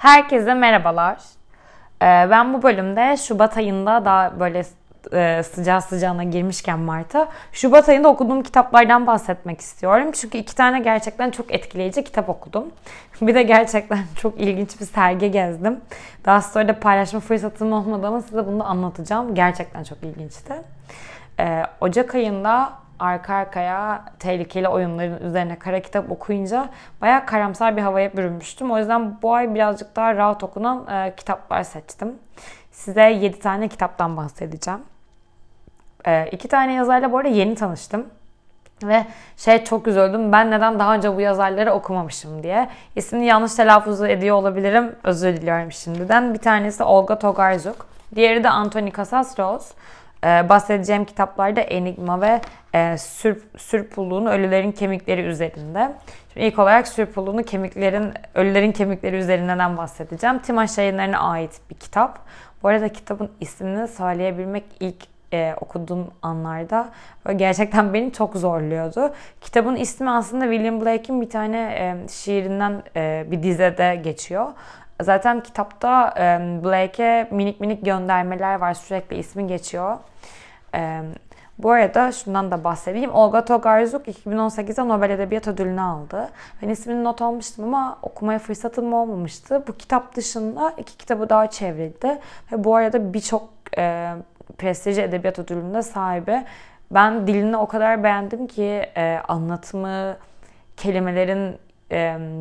Herkese merhabalar. Ee, ben bu bölümde Şubat ayında daha böyle e, sıcağı sıcağına girmişken Mart'a Şubat ayında okuduğum kitaplardan bahsetmek istiyorum. Çünkü iki tane gerçekten çok etkileyici kitap okudum. Bir de gerçekten çok ilginç bir sergi gezdim. Daha sonra da paylaşma fırsatım olmadı ama size bunu anlatacağım. Gerçekten çok ilginçti. Ee, Ocak ayında arka arkaya tehlikeli oyunların üzerine kara kitap okuyunca bayağı karamsar bir havaya bürünmüştüm. O yüzden bu ay birazcık daha rahat okunan e, kitaplar seçtim. Size 7 tane kitaptan bahsedeceğim. E, iki tane yazarla bu arada yeni tanıştım. Ve şey çok üzüldüm. Ben neden daha önce bu yazarları okumamışım diye. İsmini yanlış telaffuz ediyor olabilirim. Özür diliyorum şimdiden. Bir tanesi Olga Tokarzuk. Diğeri de Anthony Casasros. Ee, bahsedeceğim kitaplarda Enigma ve e, Sürp, Sürpulluğun Ölülerin Kemikleri üzerinde. Şimdi ilk olarak Sürpulluğun kemiklerin, Ölülerin Kemikleri üzerinden bahsedeceğim. Timaş yayınlarına ait bir kitap. Bu arada kitabın ismini söyleyebilmek ilk e, okuduğum anlarda gerçekten beni çok zorluyordu. Kitabın ismi aslında William Blake'in bir tane e, şiirinden e, bir dizede geçiyor. Zaten kitapta Blake'e minik minik göndermeler var. Sürekli ismi geçiyor. Bu arada şundan da bahsedeyim. Olga Tokarzuk 2018'de Nobel Edebiyat Ödülünü aldı. Ben ismini not almıştım ama okumaya fırsatım olmamıştı. Bu kitap dışında iki kitabı daha çevrildi. Ve bu arada birçok e, prestijli edebiyat ödülünde sahibi. Ben dilini o kadar beğendim ki e, anlatımı, kelimelerin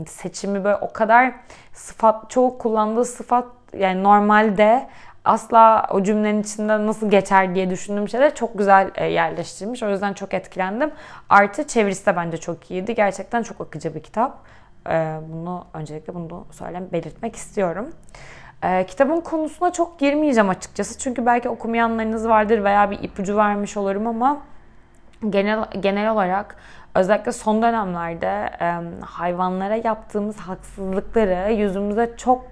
seçimi böyle o kadar sıfat, çoğu kullandığı sıfat yani normalde asla o cümlenin içinde nasıl geçer diye düşündüğüm şeyler çok güzel e, yerleştirmiş. O yüzden çok etkilendim. Artı çevirisi de bence çok iyiydi. Gerçekten çok akıcı bir kitap. E, bunu öncelikle bunu söylem belirtmek istiyorum. E, kitabın konusuna çok girmeyeceğim açıkçası. Çünkü belki okumayanlarınız vardır veya bir ipucu vermiş olurum ama genel genel olarak özellikle son dönemlerde e, hayvanlara yaptığımız haksızlıkları yüzümüze çok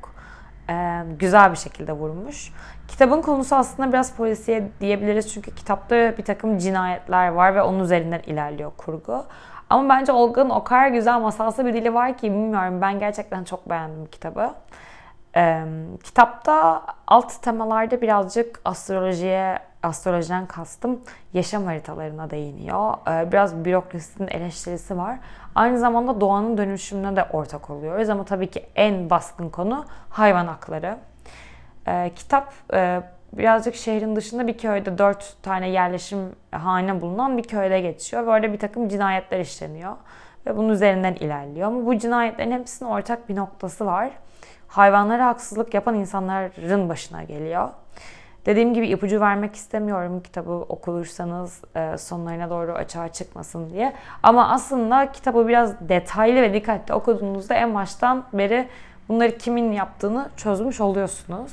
e, güzel bir şekilde vurmuş. Kitabın konusu aslında biraz polisiye diyebiliriz çünkü kitapta bir takım cinayetler var ve onun üzerinden ilerliyor kurgu. Ama bence Olga'nın o kadar güzel masalsı bir dili var ki bilmiyorum ben gerçekten çok beğendim kitabı. Ee, kitapta alt temalarda birazcık astrolojiye, astrolojiden kastım yaşam haritalarına değiniyor. Ee, biraz bürokrasinin eleştirisi var. Aynı zamanda doğanın dönüşümüne de ortak oluyoruz ama tabii ki en baskın konu hayvan hakları. Ee, kitap e, birazcık şehrin dışında bir köyde dört tane yerleşim hane bulunan bir köyde geçiyor. Orada bir takım cinayetler işleniyor. Ve bunun üzerinden ilerliyor. Ama bu cinayetlerin hepsinin ortak bir noktası var hayvanlara haksızlık yapan insanların başına geliyor. Dediğim gibi ipucu vermek istemiyorum kitabı okursanız e, sonlarına doğru açığa çıkmasın diye. Ama aslında kitabı biraz detaylı ve dikkatli okuduğunuzda en baştan beri bunları kimin yaptığını çözmüş oluyorsunuz.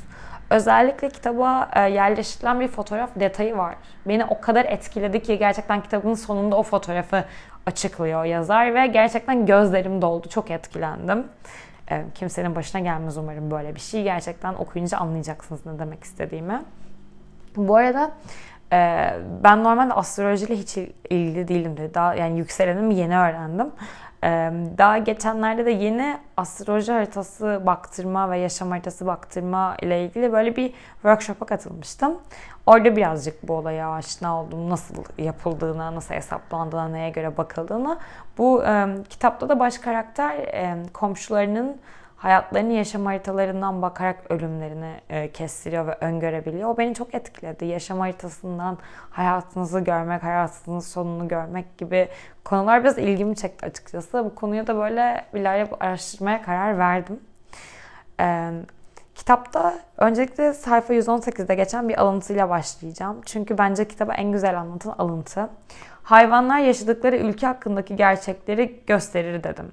Özellikle kitaba e, yerleştirilen bir fotoğraf detayı var. Beni o kadar etkiledi ki gerçekten kitabın sonunda o fotoğrafı açıklıyor yazar ve gerçekten gözlerim doldu. Çok etkilendim. E, kimsenin başına gelmez umarım böyle bir şey. Gerçekten okuyunca anlayacaksınız ne demek istediğimi. Bu arada e, ben normalde astrolojiyle hiç ilgili değilimdi. Daha yani yükselenimi yeni öğrendim. E, daha geçenlerde de yeni astroloji haritası baktırma ve yaşam haritası baktırma ile ilgili böyle bir workshop'a katılmıştım. Orada birazcık bu olaya aşina oldum. Nasıl yapıldığına, nasıl hesaplandığına, neye göre bakıldığına. Bu e, kitapta da baş karakter e, komşularının hayatlarını yaşam haritalarından bakarak ölümlerini e, kestiriyor ve öngörebiliyor. O beni çok etkiledi. Yaşam haritasından hayatınızı görmek, hayatınızın sonunu görmek gibi konular biraz ilgimi çekti açıkçası. Bu konuya da böyle ileride araştırmaya karar verdim. E, kitapta öncelikle sayfa 118'de geçen bir alıntıyla başlayacağım. Çünkü bence kitabı en güzel anlatan alıntı. Hayvanlar yaşadıkları ülke hakkındaki gerçekleri gösterir dedim.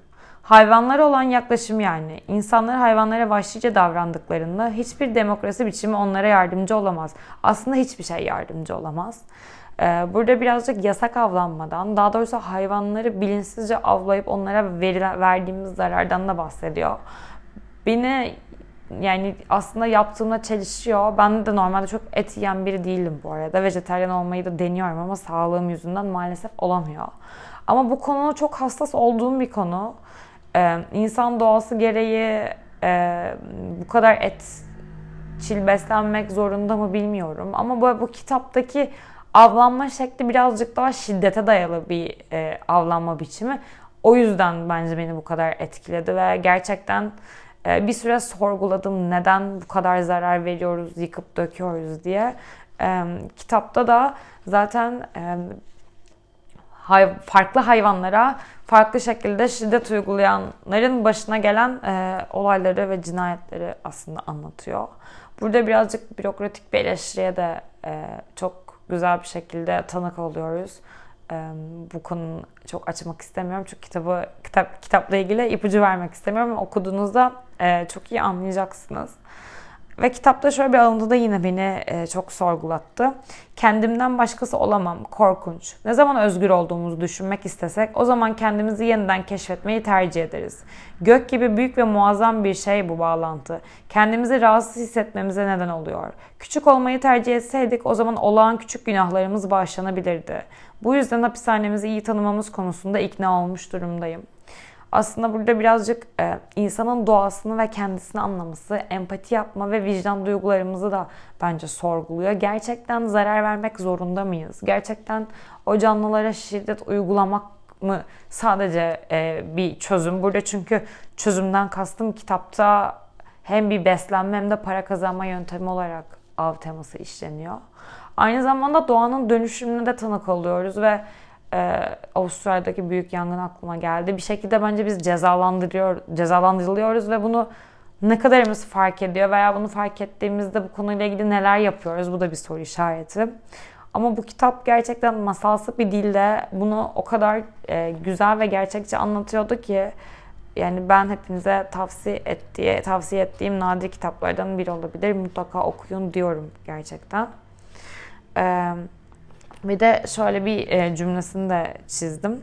Hayvanlara olan yaklaşım yani. İnsanlar hayvanlara vahşice davrandıklarında hiçbir demokrasi biçimi onlara yardımcı olamaz. Aslında hiçbir şey yardımcı olamaz. Ee, burada birazcık yasak avlanmadan, daha doğrusu hayvanları bilinçsizce avlayıp onlara verdiğimiz zarardan da bahsediyor. Beni yani aslında yaptığımda çelişiyor. Ben de normalde çok et yiyen biri değilim bu arada. Vejeteryan olmayı da deniyorum ama sağlığım yüzünden maalesef olamıyor. Ama bu konu çok hassas olduğum bir konu. Ee, insan doğası gereği e, bu kadar et çil beslenmek zorunda mı bilmiyorum. Ama bu, bu kitaptaki avlanma şekli birazcık daha şiddete dayalı bir e, avlanma biçimi. O yüzden bence beni bu kadar etkiledi ve gerçekten e, bir süre sorguladım neden bu kadar zarar veriyoruz, yıkıp döküyoruz diye. E, kitapta da zaten e, hay, farklı hayvanlara farklı şekilde şiddet uygulayanların başına gelen e, olayları ve cinayetleri aslında anlatıyor. Burada birazcık bürokratik bir eleştiriye de e, çok güzel bir şekilde tanık oluyoruz. E, bu konuyu çok açmak istemiyorum çünkü kitabı kitap kitapla ilgili ipucu vermek istemiyorum. Okuduğunuzda e, çok iyi anlayacaksınız. Ve kitapta şöyle bir alıntı da yine beni e, çok sorgulattı. Kendimden başkası olamam, korkunç. Ne zaman özgür olduğumuzu düşünmek istesek o zaman kendimizi yeniden keşfetmeyi tercih ederiz. Gök gibi büyük ve muazzam bir şey bu bağlantı. Kendimizi rahatsız hissetmemize neden oluyor. Küçük olmayı tercih etseydik o zaman olağan küçük günahlarımız bağışlanabilirdi. Bu yüzden hapishanemizi iyi tanımamız konusunda ikna olmuş durumdayım aslında burada birazcık e, insanın doğasını ve kendisini anlaması, empati yapma ve vicdan duygularımızı da bence sorguluyor. Gerçekten zarar vermek zorunda mıyız? Gerçekten o canlılara şiddet uygulamak mı sadece e, bir çözüm? Burada çünkü çözümden kastım kitapta hem bir beslenme hem de para kazanma yöntemi olarak av teması işleniyor. Aynı zamanda doğanın dönüşümüne de tanık oluyoruz ve e, Avustralya'daki büyük yangın aklıma geldi. Bir şekilde bence biz cezalandırıyor, cezalandırılıyoruz ve bunu ne kadarımız fark ediyor veya bunu fark ettiğimizde bu konuyla ilgili neler yapıyoruz? Bu da bir soru işareti. Ama bu kitap gerçekten masalsı bir dilde bunu o kadar e, güzel ve gerçekçi anlatıyordu ki yani ben hepinize tavsiye ettiği, tavsiye ettiğim nadir kitaplardan biri olabilir. Mutlaka okuyun diyorum gerçekten. Eee bir de şöyle bir e, cümlesini de çizdim.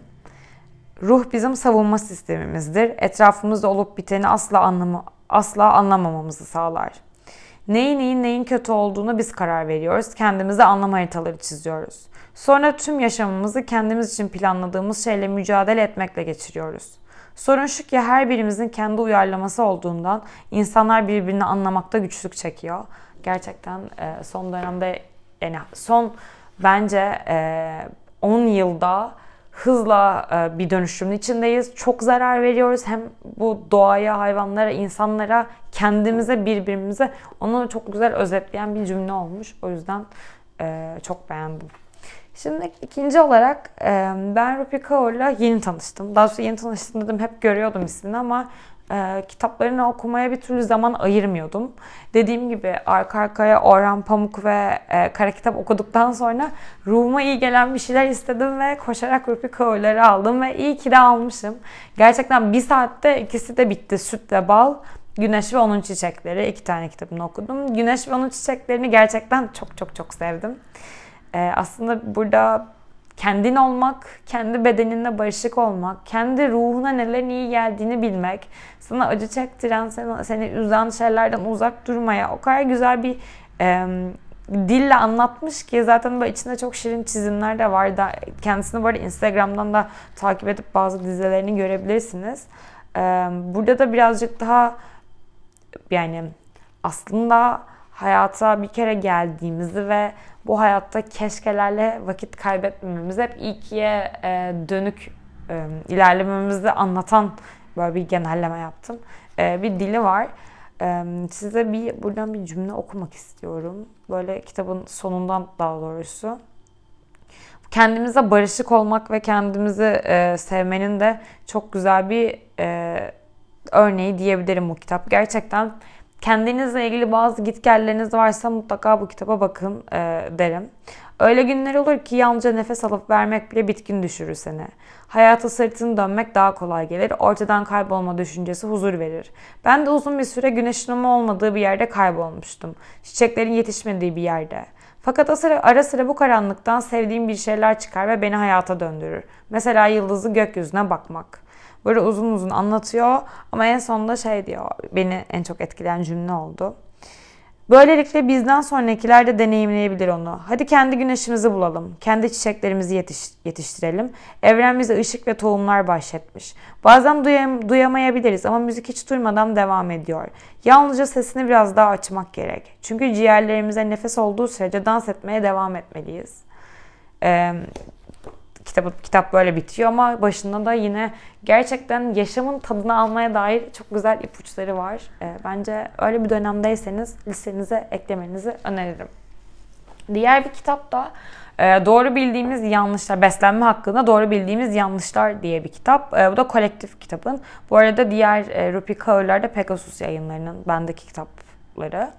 Ruh bizim savunma sistemimizdir. Etrafımızda olup biteni asla anlamı asla anlamamamızı sağlar. Neyin iyi neyin kötü olduğunu biz karar veriyoruz. Kendimize anlam haritaları çiziyoruz. Sonra tüm yaşamımızı kendimiz için planladığımız şeyle mücadele etmekle geçiriyoruz. Sorun şu ki her birimizin kendi uyarlaması olduğundan insanlar birbirini anlamakta güçlük çekiyor. Gerçekten e, son dönemde yani son bence 10 e, yılda hızla e, bir dönüşümün içindeyiz. Çok zarar veriyoruz. Hem bu doğaya, hayvanlara, insanlara, kendimize, birbirimize. Onu çok güzel özetleyen bir cümle olmuş. O yüzden e, çok beğendim. Şimdi ikinci olarak ben Rupi Kaur'la yeni tanıştım. Daha sonra yeni tanıştım dedim hep görüyordum ismini ama e, kitaplarını okumaya bir türlü zaman ayırmıyordum. Dediğim gibi arka arkaya Orhan Pamuk ve e, Kara Kitap okuduktan sonra ruhuma iyi gelen bir şeyler istedim ve koşarak Rupi Kaur'ları aldım ve iyi ki de almışım. Gerçekten bir saatte ikisi de bitti. Süt ve bal. Güneş ve Onun Çiçekleri. iki tane kitabını okudum. Güneş ve Onun Çiçeklerini gerçekten çok çok çok sevdim. Ee, aslında burada kendin olmak, kendi bedeninle barışık olmak, kendi ruhuna nelerin iyi geldiğini bilmek, sana acı çektiren, seni, seni üzen şeylerden uzak durmaya o kadar güzel bir e, dille anlatmış ki zaten böyle içinde çok şirin çizimler de var. Da, kendisini böyle Instagram'dan da takip edip bazı dizilerini görebilirsiniz. E, burada da birazcık daha yani aslında hayata bir kere geldiğimizi ve bu hayatta keşkelerle vakit kaybetmememizi hep ikiye e, dönük e, ilerlememizi anlatan böyle bir genelleme yaptım. E, bir dili var. E, size bir buradan bir cümle okumak istiyorum. Böyle kitabın sonundan daha doğrusu. Kendimize barışık olmak ve kendimizi e, sevmenin de çok güzel bir e, örneği diyebilirim bu kitap. Gerçekten kendinizle ilgili bazı gitgelleriniz varsa mutlaka bu kitaba bakın e, derim. Öyle günler olur ki yalnızca nefes alıp vermek bile bitkin düşürür seni. Hayata sırtını dönmek daha kolay gelir. Ortadan kaybolma düşüncesi huzur verir. Ben de uzun bir süre güneşin olmadığı bir yerde kaybolmuştum. Çiçeklerin yetişmediği bir yerde. Fakat ara, ara sıra bu karanlıktan sevdiğim bir şeyler çıkar ve beni hayata döndürür. Mesela yıldızı gökyüzüne bakmak. Böyle uzun uzun anlatıyor ama en sonunda şey diyor. Beni en çok etkileyen cümle oldu. Böylelikle bizden sonrakiler de deneyimleyebilir onu. Hadi kendi güneşimizi bulalım. Kendi çiçeklerimizi yetiş, yetiştirelim. Evren bize ışık ve tohumlar bahşetmiş. Bazen duyam, duyamayabiliriz ama müzik hiç duymadan devam ediyor. Yalnızca sesini biraz daha açmak gerek. Çünkü ciğerlerimize nefes olduğu sürece dans etmeye devam etmeliyiz. Ee, kitap, kitap böyle bitiyor ama başında da yine gerçekten yaşamın tadını almaya dair çok güzel ipuçları var. E, bence öyle bir dönemdeyseniz listenize eklemenizi öneririm. Diğer bir kitap da e, Doğru Bildiğimiz Yanlışlar, Beslenme Hakkında Doğru Bildiğimiz Yanlışlar diye bir kitap. E, bu da kolektif kitabın. Bu arada diğer e, Rupi Kaur'lar da Pegasus yayınlarının bendeki kitapları.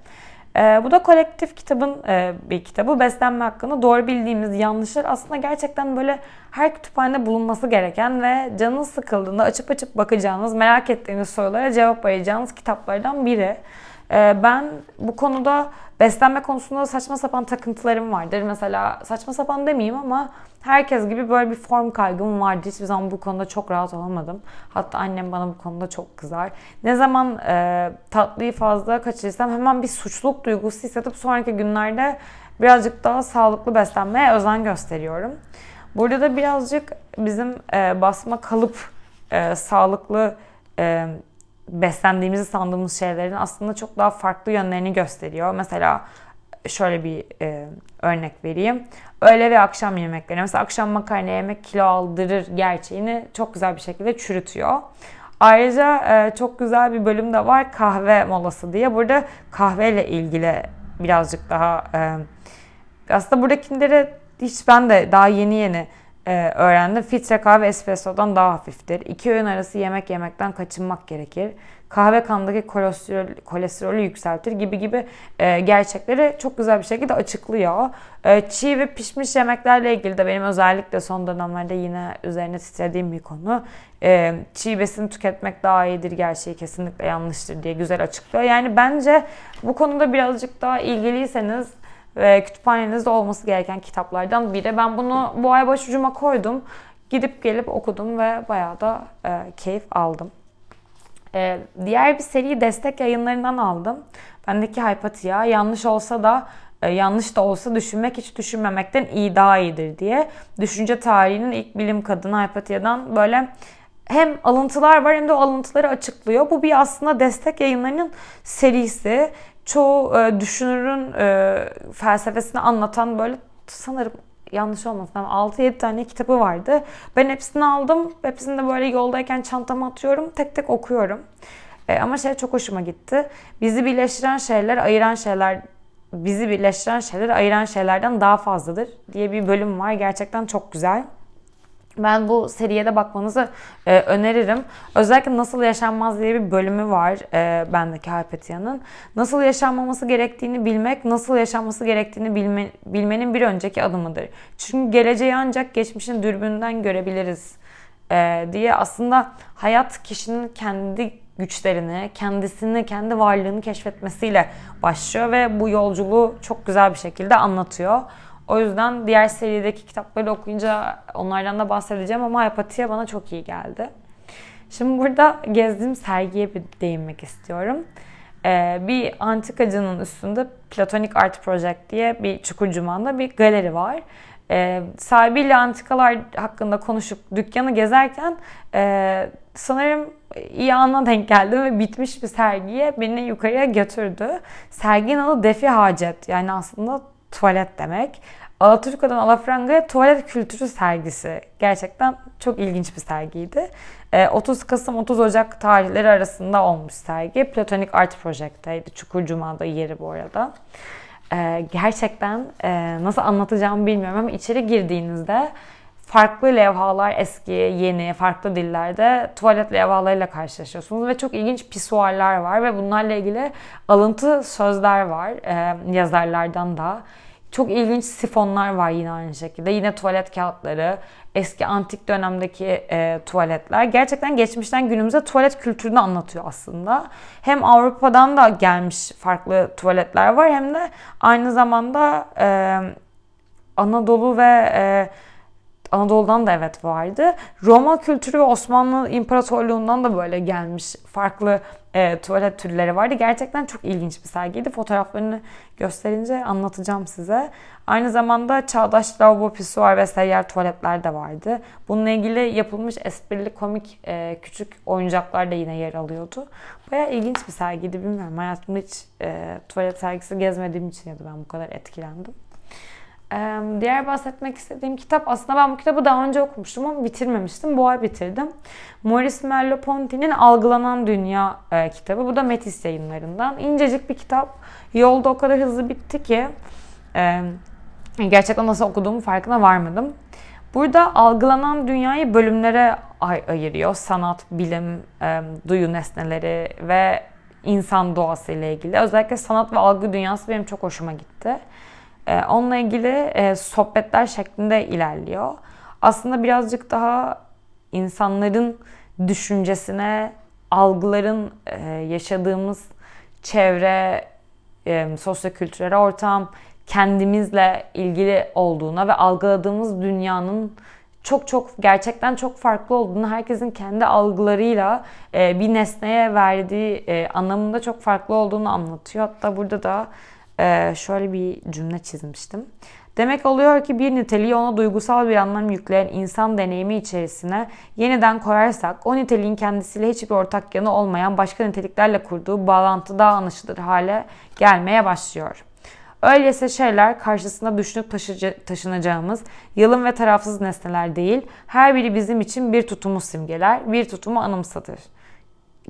E, bu da kolektif kitabın e, bir kitabı. Beslenme hakkında doğru bildiğimiz yanlışlar aslında gerçekten böyle her kütüphanede bulunması gereken ve canınız sıkıldığında açıp açıp bakacağınız, merak ettiğiniz sorulara cevap arayacağınız kitaplardan biri. E, ben bu konuda beslenme konusunda saçma sapan takıntılarım vardır. Mesela saçma sapan demeyeyim ama herkes gibi böyle bir form kaygım vardı. Hiçbir zaman bu konuda çok rahat olamadım. Hatta annem bana bu konuda çok kızar. Ne zaman e, tatlıyı fazla kaçırırsam hemen bir suçluluk duygusu hissedip sonraki günlerde birazcık daha sağlıklı beslenmeye özen gösteriyorum. Burada da birazcık bizim e, basma kalıp e, sağlıklı e, beslendiğimizi sandığımız şeylerin aslında çok daha farklı yönlerini gösteriyor. Mesela şöyle bir e, örnek vereyim. Öğle ve akşam yemekleri. Mesela akşam makarna yemek kilo aldırır gerçeğini çok güzel bir şekilde çürütüyor. Ayrıca e, çok güzel bir bölüm de var kahve molası diye. Burada kahveyle ilgili birazcık daha e, aslında buradakileri hiç ben de daha yeni yeni e, öğrendim. Filtre kahve espressodan daha hafiftir. İki öğün arası yemek yemekten kaçınmak gerekir. Kahve kandaki kolesterol, kolesterolü yükseltir gibi gibi e, gerçekleri çok güzel bir şekilde açıklıyor. E, çiğ ve pişmiş yemeklerle ilgili de benim özellikle son dönemlerde yine üzerine titrediğim bir konu. E, çiğ besin tüketmek daha iyidir gerçeği kesinlikle yanlıştır diye güzel açıklıyor. Yani bence bu konuda birazcık daha ilgiliyseniz ve kütüphanenizde olması gereken kitaplardan biri. Ben bunu bu ay başucuma koydum. Gidip gelip okudum ve bayağı da e, keyif aldım. E, diğer bir seri destek yayınlarından aldım. Bendeki Hypatia yanlış olsa da e, yanlış da olsa düşünmek hiç düşünmemekten iyi daha iyidir diye. Düşünce tarihinin ilk bilim kadını Hypatia'dan böyle hem alıntılar var hem de o alıntıları açıklıyor. Bu bir aslında destek yayınlarının serisi çoğu e, düşünürün e, felsefesini anlatan böyle sanırım yanlış olmasın ama 6-7 tane kitabı vardı. Ben hepsini aldım. Hepsini de böyle yoldayken çantama atıyorum. Tek tek okuyorum. E, ama şey çok hoşuma gitti. Bizi birleştiren şeyler, ayıran şeyler bizi birleştiren şeyler ayıran şeylerden daha fazladır diye bir bölüm var. Gerçekten çok güzel. Ben bu seriye de bakmanızı e, öneririm. Özellikle nasıl yaşanmaz diye bir bölümü var e, bendeki Hypatia'nın. Nasıl yaşanmaması gerektiğini bilmek, nasıl yaşanması gerektiğini bilme, bilmenin bir önceki adımıdır. Çünkü geleceği ancak geçmişin dürbünden görebiliriz e, diye aslında hayat kişinin kendi güçlerini, kendisini, kendi varlığını keşfetmesiyle başlıyor ve bu yolculuğu çok güzel bir şekilde anlatıyor. O yüzden diğer serideki kitapları okuyunca onlardan da bahsedeceğim ama Apatia bana çok iyi geldi. Şimdi burada gezdiğim sergiye bir değinmek istiyorum. Ee, bir antikacının üstünde Platonic Art Project diye bir Çukurcuma'nda bir galeri var. Ee, sahibiyle antikalar hakkında konuşup dükkanı gezerken e, sanırım iyi ana denk geldim ve bitmiş bir sergiye beni yukarıya götürdü. Serginin adı Defi Hacet yani aslında tuvalet demek. Alaturka'dan Alafranga'ya tuvalet kültürü sergisi. Gerçekten çok ilginç bir sergiydi. 30 ee, Kasım 30 Ocak tarihleri arasında olmuş sergi. Platonic Art Project'teydi. Çukurcuma'da yeri bu arada. Ee, gerçekten e, nasıl anlatacağımı bilmiyorum ama içeri girdiğinizde farklı levhalar eski, yeni, farklı dillerde tuvalet levhalarıyla karşılaşıyorsunuz ve çok ilginç pisuarlar var ve bunlarla ilgili alıntı sözler var e, yazarlardan da. Çok ilginç sifonlar var yine aynı şekilde. Yine tuvalet kağıtları, eski antik dönemdeki e, tuvaletler. Gerçekten geçmişten günümüze tuvalet kültürünü anlatıyor aslında. Hem Avrupa'dan da gelmiş farklı tuvaletler var hem de aynı zamanda e, Anadolu ve e, Anadolu'dan da evet vardı. Roma kültürü ve Osmanlı İmparatorluğundan da böyle gelmiş farklı e, tuvalet türleri vardı. Gerçekten çok ilginç bir sergiydi. Fotoğraflarını gösterince anlatacağım size. Aynı zamanda çağdaş lavabo, pisuar ve seyyar tuvaletler de vardı. Bununla ilgili yapılmış esprili komik e, küçük oyuncaklar da yine yer alıyordu. Baya ilginç bir sergiydi bilmiyorum. Hayatımda hiç e, tuvalet sergisi gezmediğim için ya da ben bu kadar etkilendim. Diğer bahsetmek istediğim kitap aslında ben bu kitabı daha önce okumuştum ama bitirmemiştim. Bu ay bitirdim. Maurice Merleau-Ponty'nin Algılanan Dünya e, kitabı. Bu da Metis yayınlarından. İncecik bir kitap. Yolda o kadar hızlı bitti ki gerçekten nasıl okuduğumu farkına varmadım. Burada algılanan dünyayı bölümlere ay- ayırıyor. Sanat, bilim, duyu nesneleri ve insan doğası ile ilgili. Özellikle sanat ve algı dünyası benim çok hoşuma gitti. E, onunla ilgili e, sohbetler şeklinde ilerliyor. Aslında birazcık daha insanların düşüncesine, algıların e, yaşadığımız çevre, e, sosyokültürel ortam, kendimizle ilgili olduğuna ve algıladığımız dünyanın çok çok gerçekten çok farklı olduğunu, herkesin kendi algılarıyla e, bir nesneye verdiği e, anlamında çok farklı olduğunu anlatıyor. Hatta burada da e, şöyle bir cümle çizmiştim. Demek oluyor ki bir niteliği ona duygusal bir anlam yükleyen insan deneyimi içerisine yeniden koyarsak o niteliğin kendisiyle hiçbir ortak yanı olmayan başka niteliklerle kurduğu bağlantı daha anlaşılır hale gelmeye başlıyor. Öyleyse şeyler karşısında düşünüp taşınacağımız yalın ve tarafsız nesneler değil, her biri bizim için bir tutumu simgeler, bir tutumu anımsatır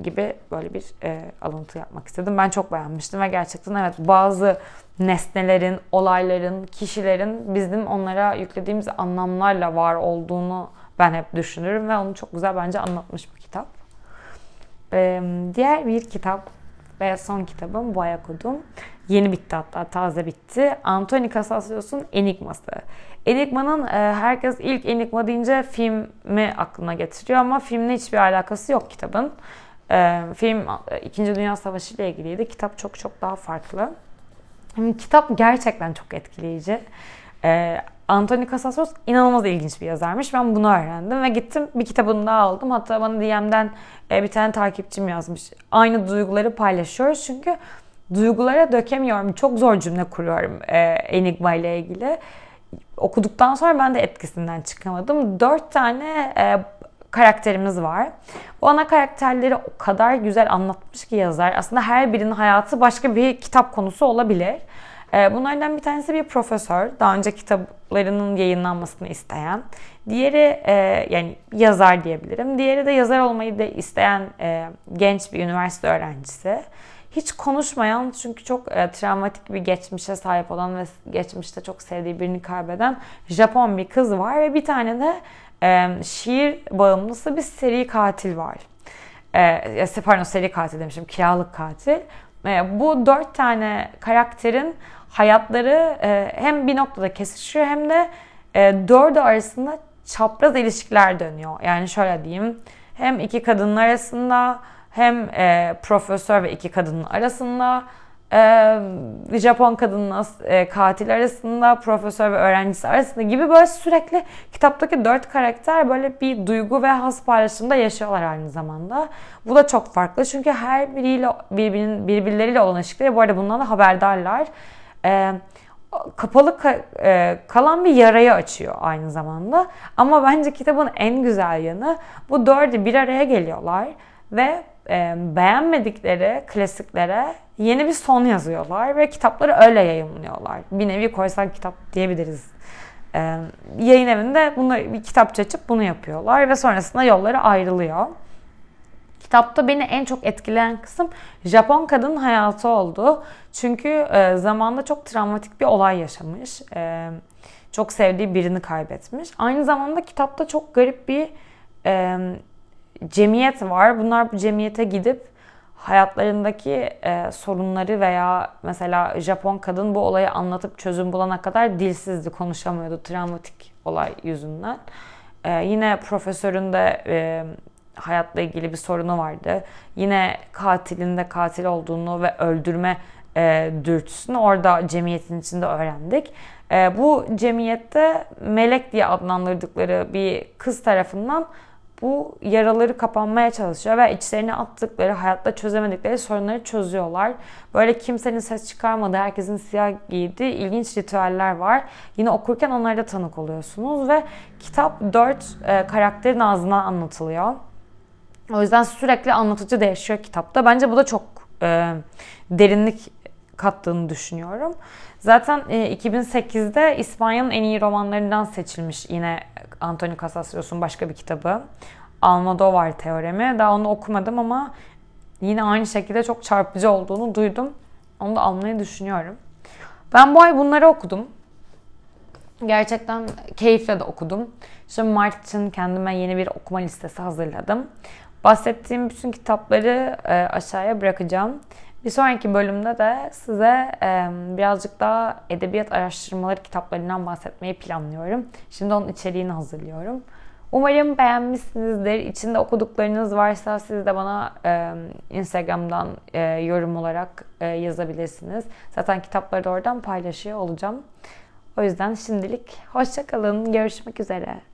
gibi böyle bir e, alıntı yapmak istedim. Ben çok beğenmiştim ve gerçekten evet bazı nesnelerin, olayların, kişilerin bizim onlara yüklediğimiz anlamlarla var olduğunu ben hep düşünürüm ve onu çok güzel bence anlatmış bir kitap. Ee, diğer bir kitap ve son kitabım bu ay okudum. Yeni bitti hatta taze bitti. Anthony Casasios'un Enigması. Enigma'nın e, herkes ilk Enigma deyince filmi aklına getiriyor ama filmle hiçbir alakası yok kitabın. E, film e, İkinci Dünya Savaşı ile ilgiliydi. Kitap çok çok daha farklı. Kitap gerçekten çok etkileyici. E, Anthony Casasos inanılmaz ilginç bir yazarmış. Ben bunu öğrendim ve gittim bir kitabını daha aldım. Hatta bana DM'den e, bir tane takipçim yazmış. Aynı duyguları paylaşıyoruz çünkü duygulara dökemiyorum. Çok zor cümle kuruyorum e, Enigma ile ilgili. Okuduktan sonra ben de etkisinden çıkamadım. Dört tane karakterimiz var. Bu ana karakterleri o kadar güzel anlatmış ki yazar. Aslında her birinin hayatı başka bir kitap konusu olabilir. Ee, bunlardan bir tanesi bir profesör. Daha önce kitaplarının yayınlanmasını isteyen. Diğeri e, yani yazar diyebilirim. Diğeri de yazar olmayı da isteyen e, genç bir üniversite öğrencisi. Hiç konuşmayan çünkü çok e, travmatik bir geçmişe sahip olan ve geçmişte çok sevdiği birini kaybeden Japon bir kız var ve bir tane de e, şiir bağımlısı bir seri katil var. E, pardon seri katil demişim, kiralık katil. E, bu dört tane karakterin hayatları e, hem bir noktada kesişiyor hem de e, dördü arasında çapraz ilişkiler dönüyor. Yani şöyle diyeyim, hem iki kadının arasında hem e, profesör ve iki kadının arasında e, Japon kadınla e, katil arasında, profesör ve öğrencisi arasında gibi böyle sürekli kitaptaki dört karakter böyle bir duygu ve has paylaşımda yaşıyorlar aynı zamanda. Bu da çok farklı çünkü her biriyle birbirinin birbirleriyle olan ilişkileri bu arada bundan da haberdarlar. E, kapalı ka- e, kalan bir yarayı açıyor aynı zamanda. Ama bence kitabın en güzel yanı bu dördü bir araya geliyorlar ve beğenmedikleri klasiklere yeni bir son yazıyorlar ve kitapları öyle yayınlıyorlar. Bir nevi koysal kitap diyebiliriz. E, yayın evinde bunu bir kitapçı açıp bunu yapıyorlar ve sonrasında yolları ayrılıyor. Kitapta beni en çok etkileyen kısım Japon kadının hayatı oldu. Çünkü e, zamanda çok travmatik bir olay yaşamış. E, çok sevdiği birini kaybetmiş. Aynı zamanda kitapta çok garip bir e, cemiyet var. Bunlar bu cemiyete gidip hayatlarındaki e, sorunları veya mesela Japon kadın bu olayı anlatıp çözüm bulana kadar dilsizdi, konuşamıyordu travmatik olay yüzünden. E, yine profesörün de e, hayatla ilgili bir sorunu vardı. Yine katilin de katil olduğunu ve öldürme e, dürtüsünü orada cemiyetin içinde öğrendik. E, bu cemiyette melek diye adlandırdıkları bir kız tarafından bu yaraları kapanmaya çalışıyor ve içlerine attıkları, hayatta çözemedikleri sorunları çözüyorlar. Böyle kimsenin ses çıkarmadığı, herkesin siyah giydiği ilginç ritüeller var. Yine okurken onlara da tanık oluyorsunuz ve kitap dört e, karakterin ağzından anlatılıyor. O yüzden sürekli anlatıcı değişiyor kitapta. Bence bu da çok e, derinlik kattığını düşünüyorum. Zaten e, 2008'de İspanya'nın en iyi romanlarından seçilmiş yine Antonio Casasrios'un başka bir kitabı. Almodovar teoremi. Daha onu okumadım ama yine aynı şekilde çok çarpıcı olduğunu duydum. Onu da almayı düşünüyorum. Ben bu ay bunları okudum. Gerçekten keyifle de okudum. Şimdi Mart için kendime yeni bir okuma listesi hazırladım. Bahsettiğim bütün kitapları e, aşağıya bırakacağım. Bir sonraki bölümde de size birazcık daha edebiyat araştırmaları kitaplarından bahsetmeyi planlıyorum. Şimdi onun içeriğini hazırlıyorum. Umarım beğenmişsinizdir. İçinde okuduklarınız varsa siz de bana e, Instagram'dan e, yorum olarak e, yazabilirsiniz. Zaten kitapları da oradan paylaşıyor olacağım. O yüzden şimdilik hoşçakalın. Görüşmek üzere.